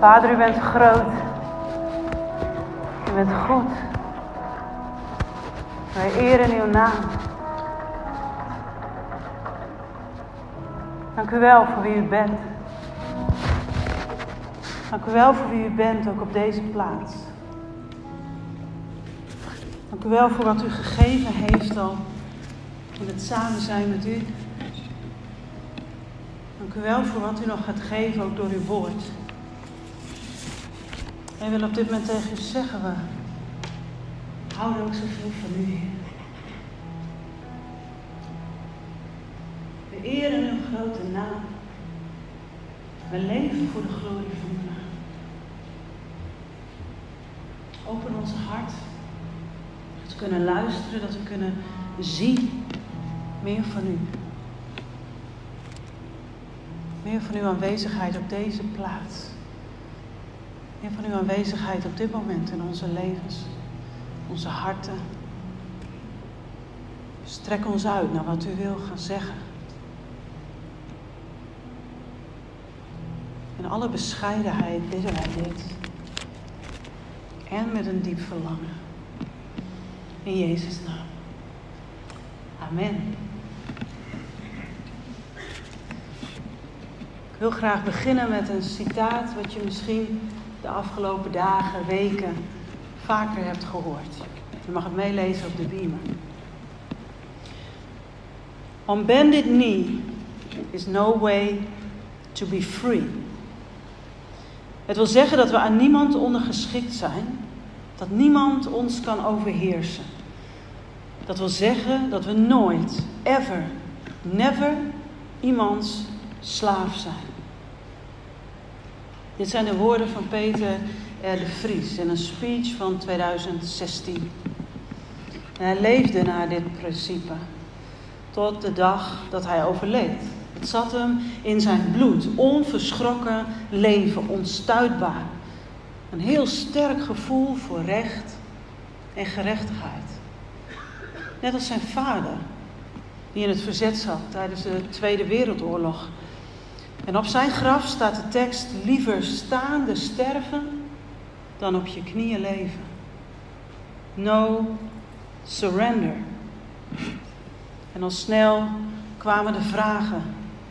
Vader, u bent groot. U bent goed. Wij eren uw naam. Dank u wel voor wie u bent. Dank u wel voor wie u bent, ook op deze plaats. Dank u wel voor wat u gegeven heeft al in het samen zijn met u. Dank u wel voor wat u nog gaat geven, ook door uw woord. En wil op dit moment tegen u zeggen, we houden ook zoveel van u. We eren uw grote naam. We leven voor de glorie van uw naam. Open onze hart. Dat we kunnen luisteren, dat we kunnen zien meer van u. Meer van uw aanwezigheid op deze plaats. Van uw aanwezigheid op dit moment in onze levens, onze harten. Strek ons uit naar wat u wil gaan zeggen. In alle bescheidenheid bidden wij dit. En met een diep verlangen. In Jezus' naam. Amen. Ik wil graag beginnen met een citaat wat je misschien de afgelopen dagen, weken vaker hebt gehoord. Je mag het meelezen op de beamer. On bended knee is no way to be free. Het wil zeggen dat we aan niemand ondergeschikt zijn, dat niemand ons kan overheersen. Dat wil zeggen dat we nooit, ever, never iemands slaaf zijn. Dit zijn de woorden van Peter de Vries in een speech van 2016. hij leefde naar dit principe tot de dag dat hij overleed. Het zat hem in zijn bloed, onverschrokken leven, onstuitbaar. Een heel sterk gevoel voor recht en gerechtigheid. Net als zijn vader, die in het verzet zat tijdens de Tweede Wereldoorlog. En op zijn graf staat de tekst: liever staande sterven dan op je knieën leven. No surrender. En al snel kwamen de vragen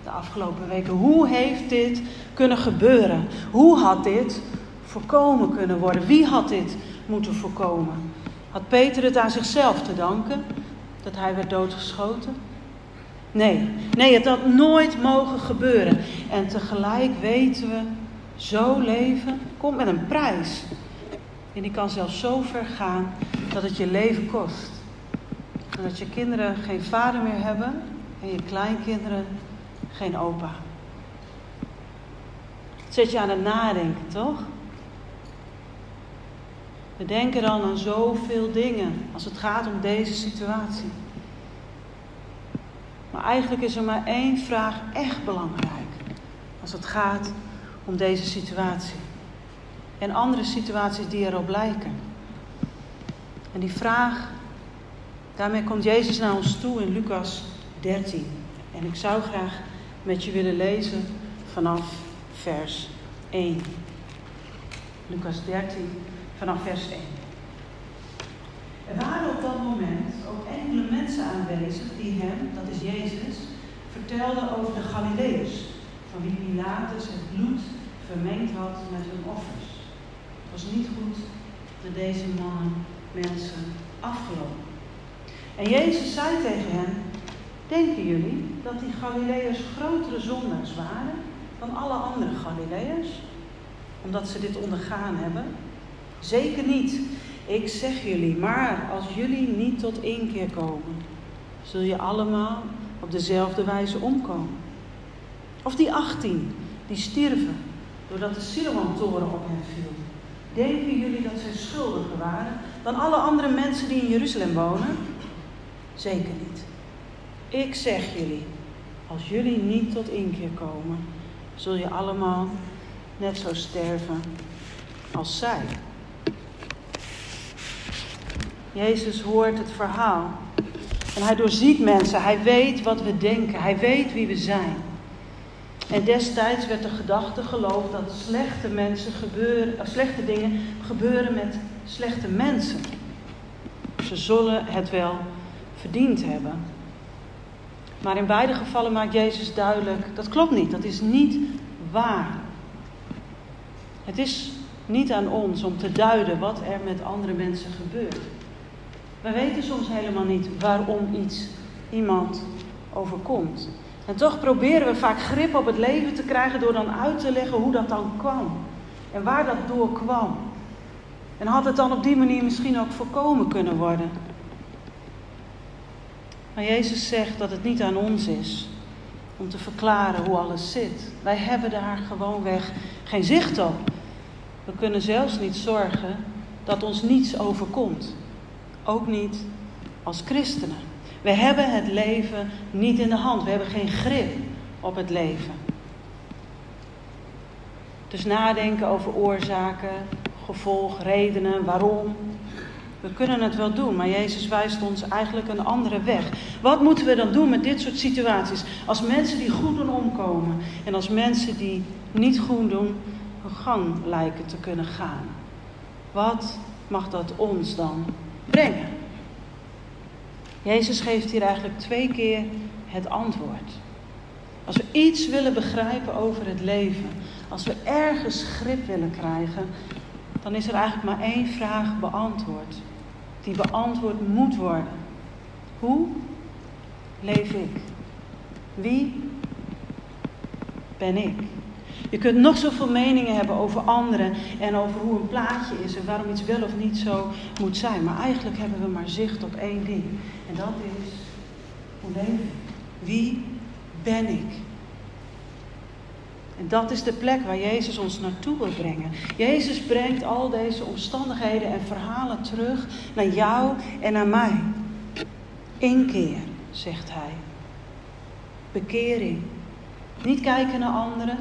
de afgelopen weken. Hoe heeft dit kunnen gebeuren? Hoe had dit voorkomen kunnen worden? Wie had dit moeten voorkomen? Had Peter het aan zichzelf te danken dat hij werd doodgeschoten? Nee, nee, het had nooit mogen gebeuren. En tegelijk weten we, zo leven komt met een prijs. En die kan zelfs zo ver gaan dat het je leven kost. En dat je kinderen geen vader meer hebben en je kleinkinderen geen opa. Zet je aan het nadenken, toch? We denken dan aan zoveel dingen als het gaat om deze situatie. Eigenlijk is er maar één vraag echt belangrijk als het gaat om deze situatie. En andere situaties die erop lijken. En die vraag, daarmee komt Jezus naar ons toe in Lucas 13. En ik zou graag met je willen lezen vanaf vers 1. Lucas 13, vanaf vers 1. Er waren op dat moment mensen aanwezig die hem, dat is Jezus, vertelden over de Galileërs, van wie Pilatus het bloed vermengd had met hun offers. Het was niet goed met deze mannen mensen afgelopen. En Jezus zei tegen hen, denken jullie dat die Galileërs grotere zondaars waren dan alle andere Galileërs? Omdat ze dit ondergaan hebben? Zeker niet. Ik zeg jullie, maar als jullie niet tot inkeer komen, zul je allemaal op dezelfde wijze omkomen. Of die 18, die stierven doordat de Siloam-toren op hen viel. Denken jullie dat zij schuldiger waren dan alle andere mensen die in Jeruzalem wonen? Zeker niet. Ik zeg jullie, als jullie niet tot inkeer komen, zul je allemaal net zo sterven als zij. Jezus hoort het verhaal. En hij doorziet mensen. Hij weet wat we denken. Hij weet wie we zijn. En destijds werd de gedachte geloofd dat slechte, mensen uh, slechte dingen gebeuren met slechte mensen. Ze zullen het wel verdiend hebben. Maar in beide gevallen maakt Jezus duidelijk, dat klopt niet, dat is niet waar. Het is niet aan ons om te duiden wat er met andere mensen gebeurt. Wij weten soms helemaal niet waarom iets iemand overkomt. En toch proberen we vaak grip op het leven te krijgen door dan uit te leggen hoe dat dan kwam. En waar dat door kwam. En had het dan op die manier misschien ook voorkomen kunnen worden. Maar Jezus zegt dat het niet aan ons is om te verklaren hoe alles zit. Wij hebben daar gewoonweg geen zicht op. We kunnen zelfs niet zorgen dat ons niets overkomt. Ook niet als christenen. We hebben het leven niet in de hand. We hebben geen grip op het leven. Dus nadenken over oorzaken, gevolg, redenen, waarom. We kunnen het wel doen, maar Jezus wijst ons eigenlijk een andere weg. Wat moeten we dan doen met dit soort situaties? Als mensen die goed doen omkomen en als mensen die niet goed doen hun gang lijken te kunnen gaan. Wat mag dat ons dan brengen? Jezus geeft hier eigenlijk twee keer het antwoord. Als we iets willen begrijpen over het leven, als we ergens grip willen krijgen, dan is er eigenlijk maar één vraag beantwoord. Die beantwoord moet worden. Hoe leef ik? Wie ben ik? Je kunt nog zoveel meningen hebben over anderen en over hoe een plaatje is en waarom iets wel of niet zo moet zijn. Maar eigenlijk hebben we maar zicht op één ding. En dat is, hoe leef ik? Wie ben ik? En dat is de plek waar Jezus ons naartoe wil brengen. Jezus brengt al deze omstandigheden en verhalen terug naar jou en naar mij. Inkeer, zegt hij. Bekering. Niet kijken naar anderen.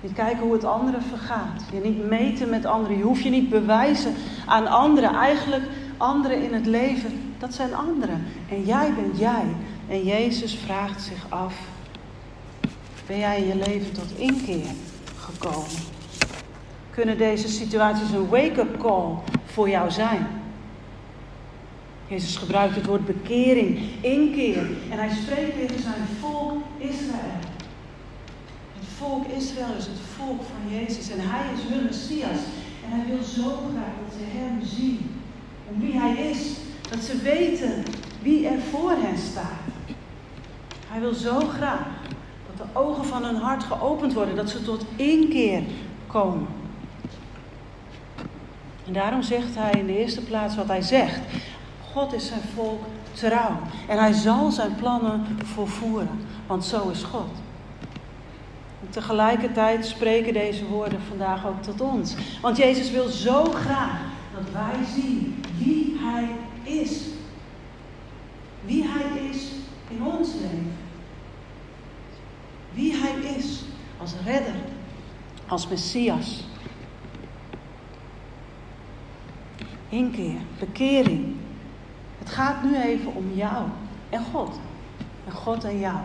Niet kijken hoe het anderen vergaat. Je niet meten met anderen. Je hoeft je niet bewijzen aan anderen. Eigenlijk anderen in het leven, dat zijn anderen. En jij bent jij. En Jezus vraagt zich af ben jij in je leven tot inkeer gekomen? Kunnen deze situaties een wake-up call voor jou zijn? Jezus gebruikt het woord bekering, inkeer. En hij spreekt tegen zijn volk Israël. Volk Israël is het volk van Jezus. En hij is hun Messias. En hij wil zo graag dat ze hem zien. Om wie hij is. Dat ze weten wie er voor hen staat. Hij wil zo graag de ogen van hun hart geopend worden, dat ze tot inkeer komen. En daarom zegt hij in de eerste plaats wat hij zegt. God is zijn volk trouw en hij zal zijn plannen volvoeren, want zo is God. Tegelijkertijd spreken deze woorden vandaag ook tot ons. Want Jezus wil zo graag dat wij zien wie Hij is. Wie Hij is in ons leven. Wie Hij is als redder, als Messias. Inkeer, bekering. Het gaat nu even om jou en God. En God en jou.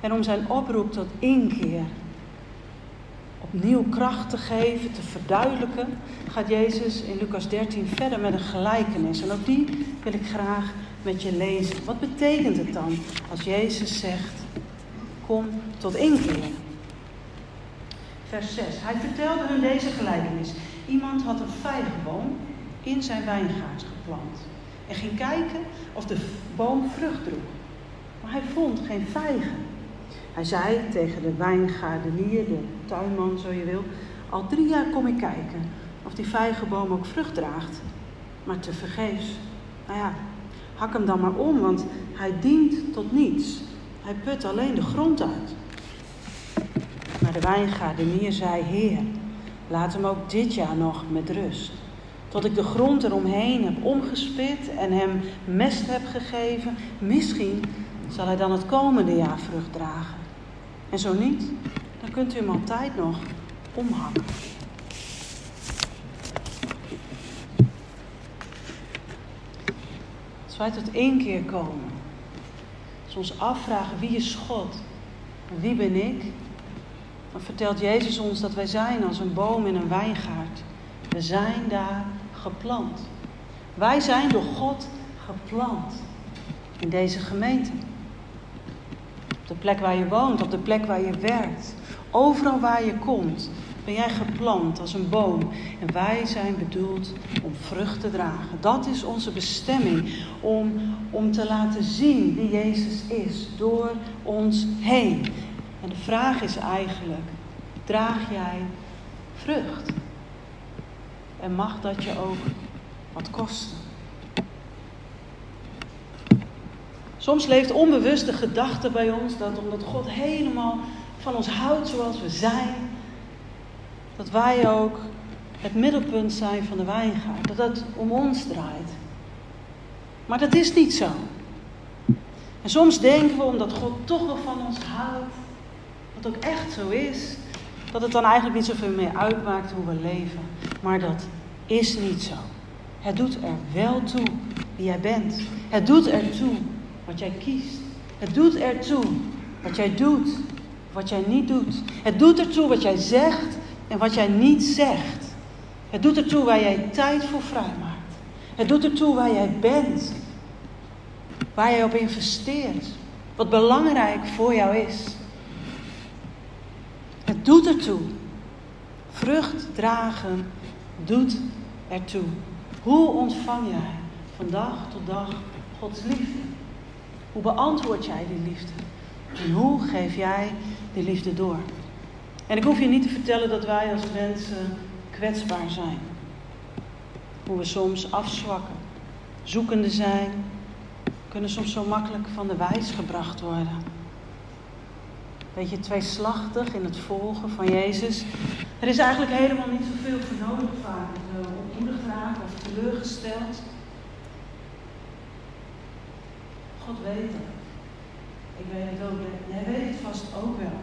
En om zijn oproep tot inkeer opnieuw kracht te geven, te verduidelijken, gaat Jezus in Lucas 13 verder met een gelijkenis. En ook die wil ik graag met je lezen. Wat betekent het dan als Jezus zegt: Kom tot inkeer? Vers 6. Hij vertelde hun deze gelijkenis. Iemand had een vijgenboom in zijn wijngaard geplant en ging kijken of de boom vrucht droeg. Maar hij vond geen vijgen. Hij zei tegen de wijngaardenier, de tuinman zo je wil, al drie jaar kom ik kijken of die vijgenboom ook vrucht draagt. Maar te vergeefs. Nou ja, hak hem dan maar om, want hij dient tot niets. Hij put alleen de grond uit. Maar de wijngaardenier zei, Heer, laat hem ook dit jaar nog met rust. Tot ik de grond eromheen heb omgespit en hem mest heb gegeven. Misschien zal hij dan het komende jaar vrucht dragen. En zo niet, dan kunt u hem altijd nog omhakken. Als wij tot één keer komen, Als we ons afvragen wie is God en wie ben ik, dan vertelt Jezus ons dat wij zijn als een boom in een wijngaard. We zijn daar geplant. Wij zijn door God geplant in deze gemeente. De plek waar je woont, op de plek waar je werkt, overal waar je komt, ben jij geplant als een boom. En wij zijn bedoeld om vrucht te dragen. Dat is onze bestemming. Om, om te laten zien wie Jezus is door ons heen. En de vraag is eigenlijk: draag jij vrucht? En mag dat je ook wat kosten? Soms leeft onbewust de gedachte bij ons dat omdat God helemaal van ons houdt zoals we zijn, dat wij ook het middelpunt zijn van de wijngaard. Dat het om ons draait. Maar dat is niet zo. En soms denken we, omdat God toch wel van ons houdt, wat ook echt zo is, dat het dan eigenlijk niet zoveel meer uitmaakt hoe we leven. Maar dat is niet zo. Het doet er wel toe wie jij bent. Het doet er toe wat jij kiest. Het doet er toe wat jij doet, wat jij niet doet. Het doet ertoe wat jij zegt en wat jij niet zegt. Het doet ertoe waar jij tijd voor vrijmaakt. Het doet ertoe waar jij bent. Waar jij op investeert. Wat belangrijk voor jou is. Het doet ertoe. Vrucht dragen doet ertoe. Hoe ontvang jij van dag tot dag Gods liefde? Hoe beantwoord jij die liefde? En hoe geef jij die liefde door? En ik hoef je niet te vertellen dat wij als mensen kwetsbaar zijn. Hoe we soms afzwakken, zoekende zijn, kunnen soms zo makkelijk van de wijs gebracht worden. Beetje tweeslachtig in het volgen van Jezus. Er is eigenlijk helemaal niet zoveel voor nodig vaak. Ontmoedigd raken of teleurgesteld. God weet het. Ik weet het ook. Hij weet het vast ook wel.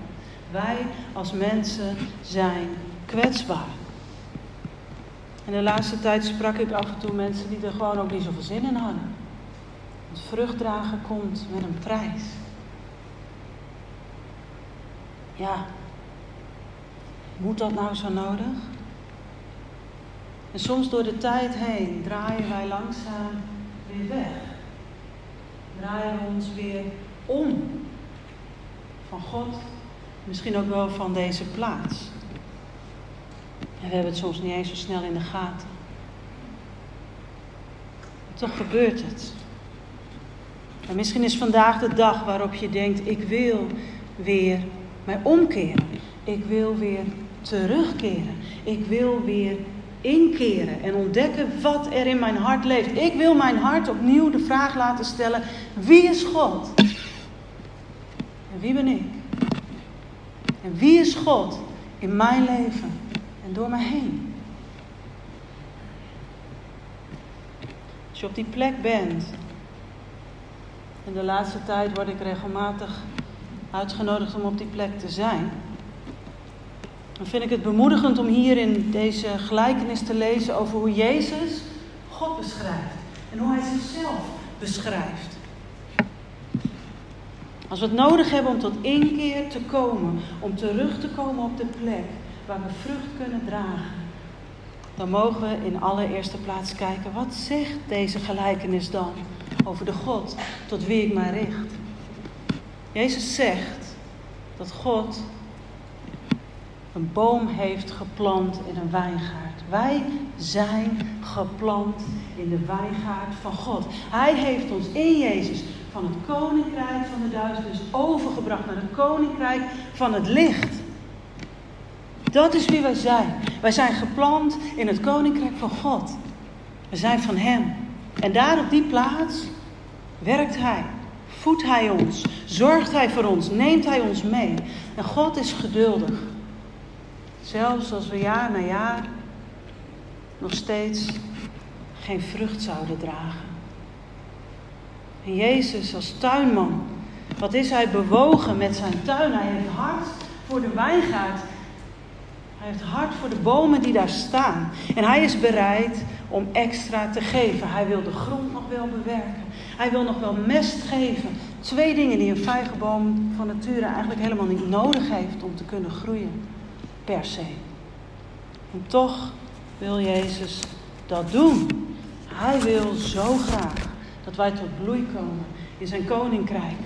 Wij als mensen zijn kwetsbaar. En de laatste tijd sprak ik af en toe mensen die er gewoon ook niet zoveel zin in hadden. Want vruchtdragen komt met een prijs. Ja, moet dat nou zo nodig? En soms door de tijd heen draaien wij langzaam weer weg. Draaien we ons weer om van God Misschien ook wel van deze plaats. En we hebben het soms niet eens zo snel in de gaten. toch gebeurt het. En misschien is vandaag de dag waarop je denkt: ik wil weer mij omkeren. Ik wil weer terugkeren. Ik wil weer inkeren en ontdekken wat er in mijn hart leeft. Ik wil mijn hart opnieuw de vraag laten stellen: wie is God? En wie ben ik? En wie is God in mijn leven en door me heen? Als je op die plek bent, in de laatste tijd word ik regelmatig uitgenodigd om op die plek te zijn. Dan vind ik het bemoedigend om hier in deze gelijkenis te lezen over hoe Jezus God beschrijft en hoe hij zichzelf beschrijft. Als we het nodig hebben om tot inkeer te komen, om terug te komen op de plek waar we vrucht kunnen dragen, dan mogen we in allereerste plaats kijken, wat zegt deze gelijkenis dan over de God tot wie ik mij richt? Jezus zegt dat God een boom heeft geplant in een wijngaard. Wij zijn geplant in de wijngaard van God. Hij heeft ons in Jezus van het koninkrijk van de duisternis overgebracht naar het koninkrijk van het licht. Dat is wie wij zijn. Wij zijn geplant in het koninkrijk van God. We zijn van Hem. En daar op die plaats werkt Hij, voedt Hij ons, zorgt Hij voor ons, neemt Hij ons mee. En God is geduldig. Zelfs als we jaar na jaar nog steeds geen vrucht zouden dragen. En Jezus als tuinman, wat is hij bewogen met zijn tuin? Hij heeft hart voor de wijngaard. Hij heeft hart voor de bomen die daar staan. En hij is bereid om extra te geven. Hij wil de grond nog wel bewerken. Hij wil nog wel mest geven. twee dingen die een vijgenboom van nature eigenlijk helemaal niet nodig heeft om te kunnen groeien, per se. En toch wil Jezus dat doen. Hij wil zo graag dat wij tot bloei komen in zijn koninkrijk.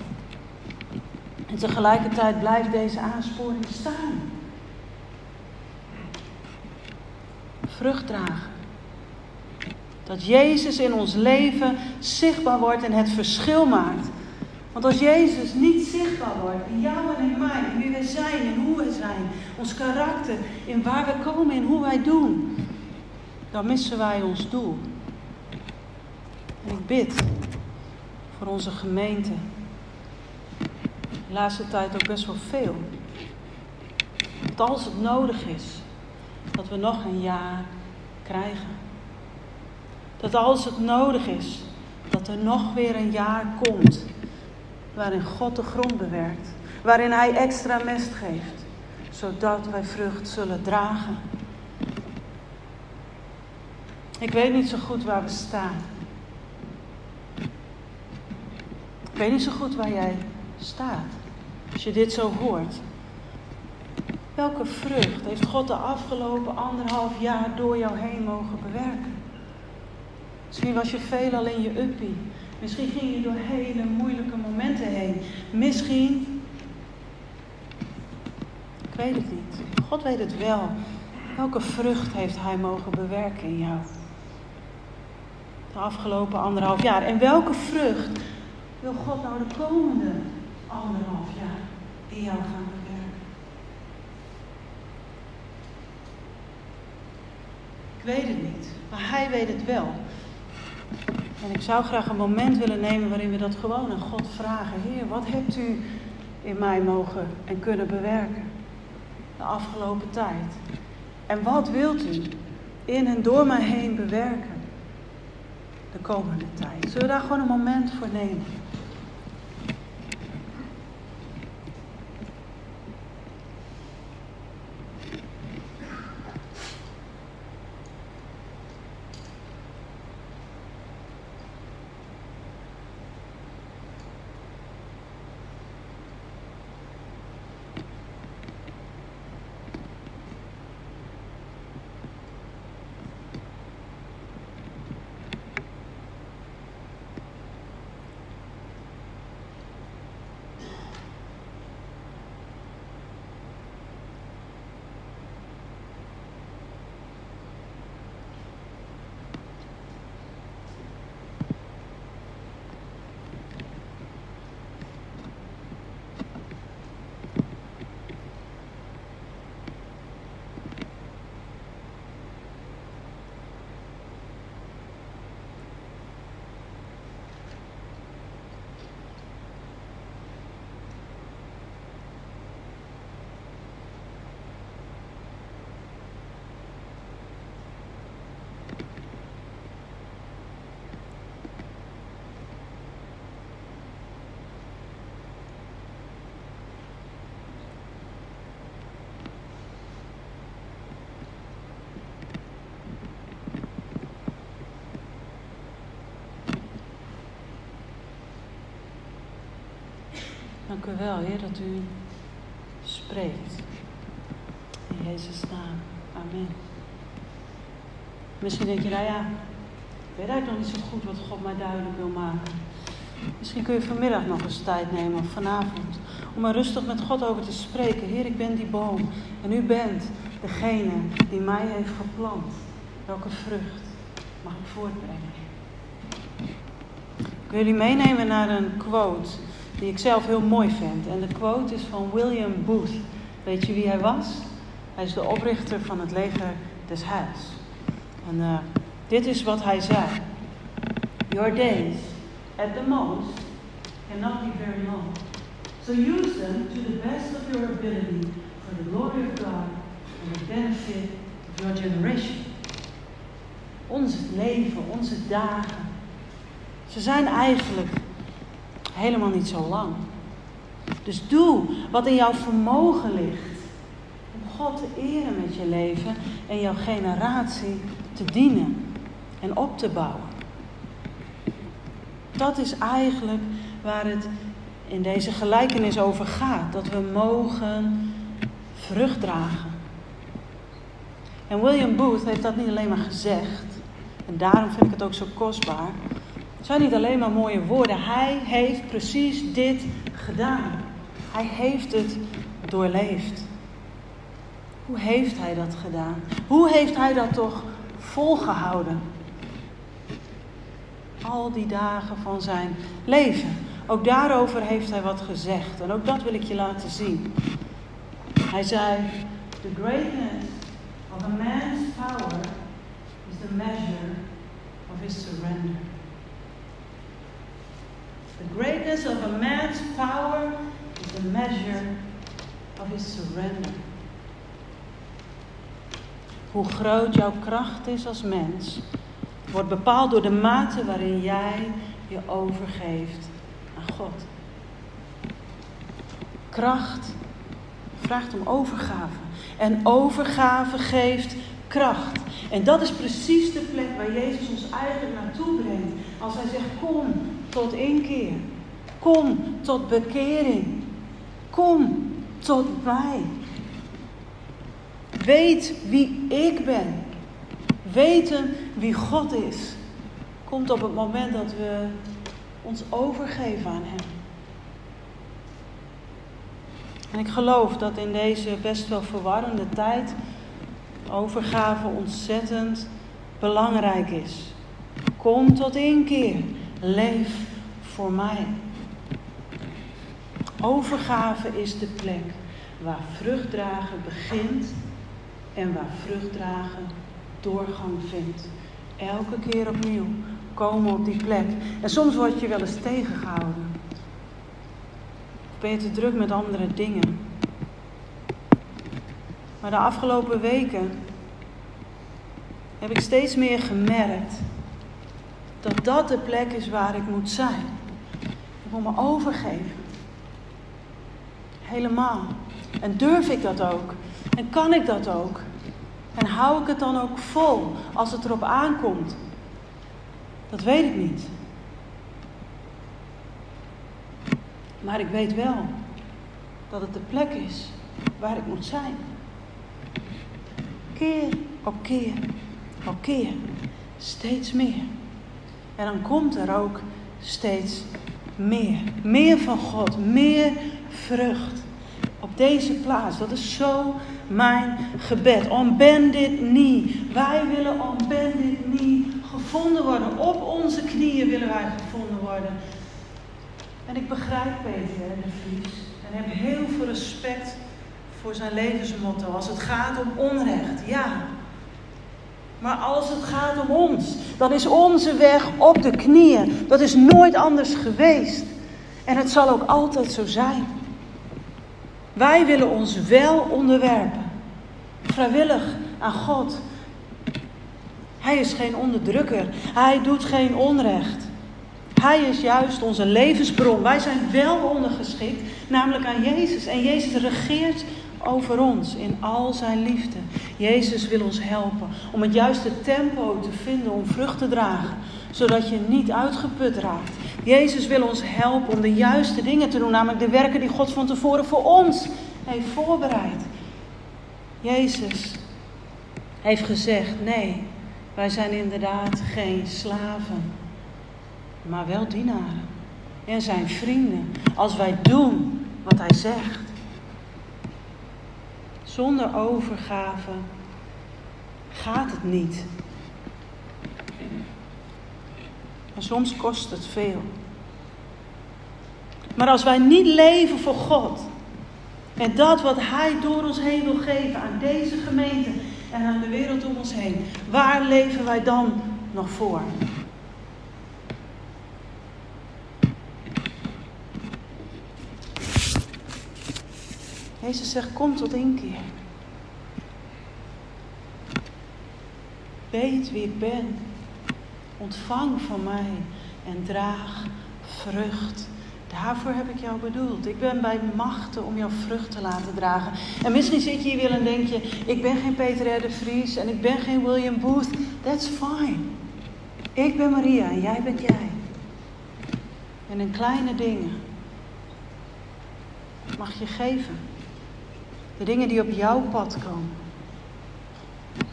En tegelijkertijd blijft deze aansporing staan. Vrucht dragen. Dat Jezus in ons leven zichtbaar wordt en het verschil maakt. Want als Jezus niet zichtbaar wordt in jou en in mij, in wie we zijn, in hoe we zijn, ons karakter, in waar we komen, in hoe wij doen, dan missen wij ons doel. En ik bid voor onze gemeente. De laatste tijd ook best wel veel. Dat als het nodig is, dat we nog een jaar krijgen. Dat als het nodig is, dat er nog weer een jaar komt waarin God de grond bewerkt, waarin Hij extra mest geeft, zodat wij vrucht zullen dragen. Ik weet niet zo goed waar we staan. Ik weet niet zo goed waar jij staat. Als je dit zo hoort. Welke vrucht heeft God de afgelopen anderhalf jaar door jou heen mogen bewerken? Misschien was je veelal in je uppie. Misschien ging je door hele moeilijke momenten heen. Misschien. Ik weet het niet. God weet het wel. Welke vrucht heeft Hij mogen bewerken in jou? De afgelopen anderhalf jaar. En welke vrucht wil God nou de komende anderhalf jaar in jou gaan bewerken? Ik weet het niet, maar Hij weet het wel. En ik zou graag een moment willen nemen waarin we dat gewoon aan God vragen. Heer, wat hebt u in mij mogen en kunnen bewerken de afgelopen tijd? En wat wilt u in en door mij heen bewerken de komende tijd? Zullen we daar gewoon een moment voor nemen? Dank u wel, Heer, dat u spreekt. In Jezus' naam. Amen. Misschien denk je, nou ja, ik weet eigenlijk nog niet zo goed wat God mij duidelijk wil maken. Misschien kun je vanmiddag nog eens tijd nemen of vanavond om er rustig met God over te spreken. Heer, ik ben die boom en u bent degene die mij heeft geplant. Welke vrucht mag ik voortbrengen? Ik wil jullie meenemen naar een quote die ik zelf heel mooi vind. En de quote is van William Booth. Weet je wie hij was? Hij is de oprichter van het leger des Heils. En uh, dit is wat hij zei. Your days, at the most, cannot be very long. So use them to the best of your ability for the glory of God and the benefit of your generation. Ons leven, onze dagen, ze zijn eigenlijk helemaal niet zo lang. Dus doe wat in jouw vermogen ligt. Om God te eren met je leven en jouw generatie te dienen en op te bouwen. Dat is eigenlijk waar het in deze gelijkenis over gaat. Dat we mogen vrucht dragen. En William Booth heeft dat niet alleen maar gezegd. En daarom vind ik het ook zo kostbaar. Het zijn niet alleen maar mooie woorden. Hij heeft precies dit gedaan. Hij heeft het doorleefd. Hoe heeft hij dat gedaan? Hoe heeft hij dat toch volgehouden? Al die dagen van zijn leven. Ook daarover heeft hij wat gezegd. En ook dat wil ik je laten zien. Hij zei: The greatness of a man's power is the measure of his surrender. The greatness of a man's power is the measure of his surrender. Hoe groot jouw kracht is als mens, wordt bepaald door de mate waarin jij je overgeeft aan God. Kracht vraagt om overgave. En overgave geeft kracht. En dat is precies de plek waar Jezus ons eigenlijk naartoe brengt. Als hij zegt: Kom tot inkeer. Kom tot bekering. Kom tot mij. Weet wie ik ben. Weten wie God is. Komt op het moment dat we ons overgeven aan Hem. En ik geloof dat in deze best wel verwarrende tijd overgave ontzettend belangrijk is. Kom tot inkeer. Leef voor mij. Overgave is de plek waar vruchtdragen begint en waar vruchtdragen doorgang vindt. Elke keer opnieuw komen op die plek. En soms word je wel eens tegengehouden. Ben je te druk met andere dingen. Maar de afgelopen weken heb ik steeds meer gemerkt dat dat de plek is waar ik moet zijn. Ik moet me overgeven. Helemaal. En durf ik dat ook? En kan ik dat ook? En hou ik het dan ook vol als het erop aankomt? Dat weet ik niet. Maar ik weet wel dat het de plek is waar ik moet zijn. Keer op keer op keer. Steeds meer. En dan komt er ook steeds meer. Meer van God, meer vrucht. Op deze plaats, dat is zo mijn gebed. On bended knee. Wij willen on bended knee gevonden worden. Op onze knieën willen wij gevonden worden. En ik begrijp Peter de Vries. En heb heel veel respect voor zijn levensmotto. Als het gaat om onrecht. Ja. Maar als het gaat om ons, dan is onze weg op de knieën. Dat is nooit anders geweest. En het zal ook altijd zo zijn. Wij willen ons wel onderwerpen. Vrijwillig aan God. Hij is geen onderdrukker. Hij doet geen onrecht. Hij is juist onze levensbron. Wij zijn wel ondergeschikt, namelijk aan Jezus. En Jezus regeert over ons in al zijn liefde. Jezus wil ons helpen om het juiste tempo te vinden om vrucht te dragen, zodat je niet uitgeput raakt. Jezus wil ons helpen om de juiste dingen te doen, namelijk de werken die God van tevoren voor ons heeft voorbereid. Jezus heeft gezegd: nee, wij zijn inderdaad geen slaven, maar wel dienaren en zijn vrienden als wij doen wat hij zegt. Zonder overgave gaat het niet. En soms kost het veel. Maar als wij niet leven voor God en dat wat Hij door ons heen wil geven aan deze gemeente en aan de wereld om ons heen, waar leven wij dan nog voor? Jezus zegt, kom tot inkeer. Weet wie ik ben. Ontvang van mij en draag vrucht. Daarvoor heb ik jou bedoeld. Ik ben bij machten om jouw vrucht te laten dragen. En misschien zit je hier wel en denk je: ik ben geen Peter R. de Vries en ik ben geen William Booth. That's fine. Ik ben Maria en jij bent jij. En in kleine dingen mag je geven. De dingen die op jouw pad komen.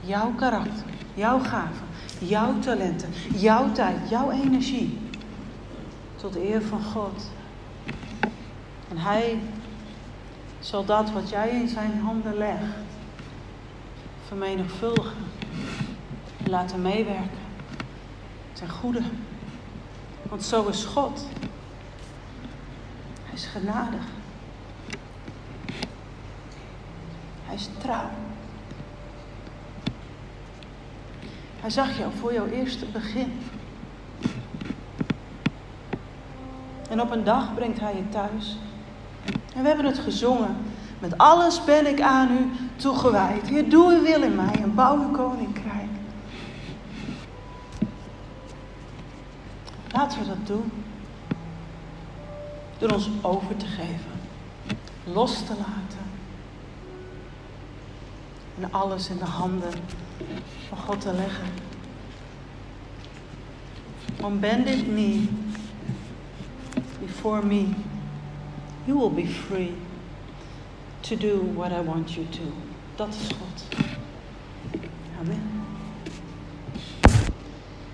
Jouw karakter, jouw gaven, jouw talenten, jouw tijd, jouw energie. Tot eer van God. En Hij zal dat wat jij in zijn handen legt, vermenigvuldigen. En laten meewerken. Ten goede. Want zo is God. Hij is genadig. Hij is trouw. Hij zag jou voor jouw eerste begin. En op een dag brengt hij je thuis. En we hebben het gezongen. Met alles ben ik aan u toegewijd. Heer, doe uw wil in mij en bouw uw koninkrijk. Laten we dat doen. Door ons over te geven. Los te laten. En alles in de handen van God te leggen. Knee before me, you will be free to do what I want you to. Dat is God.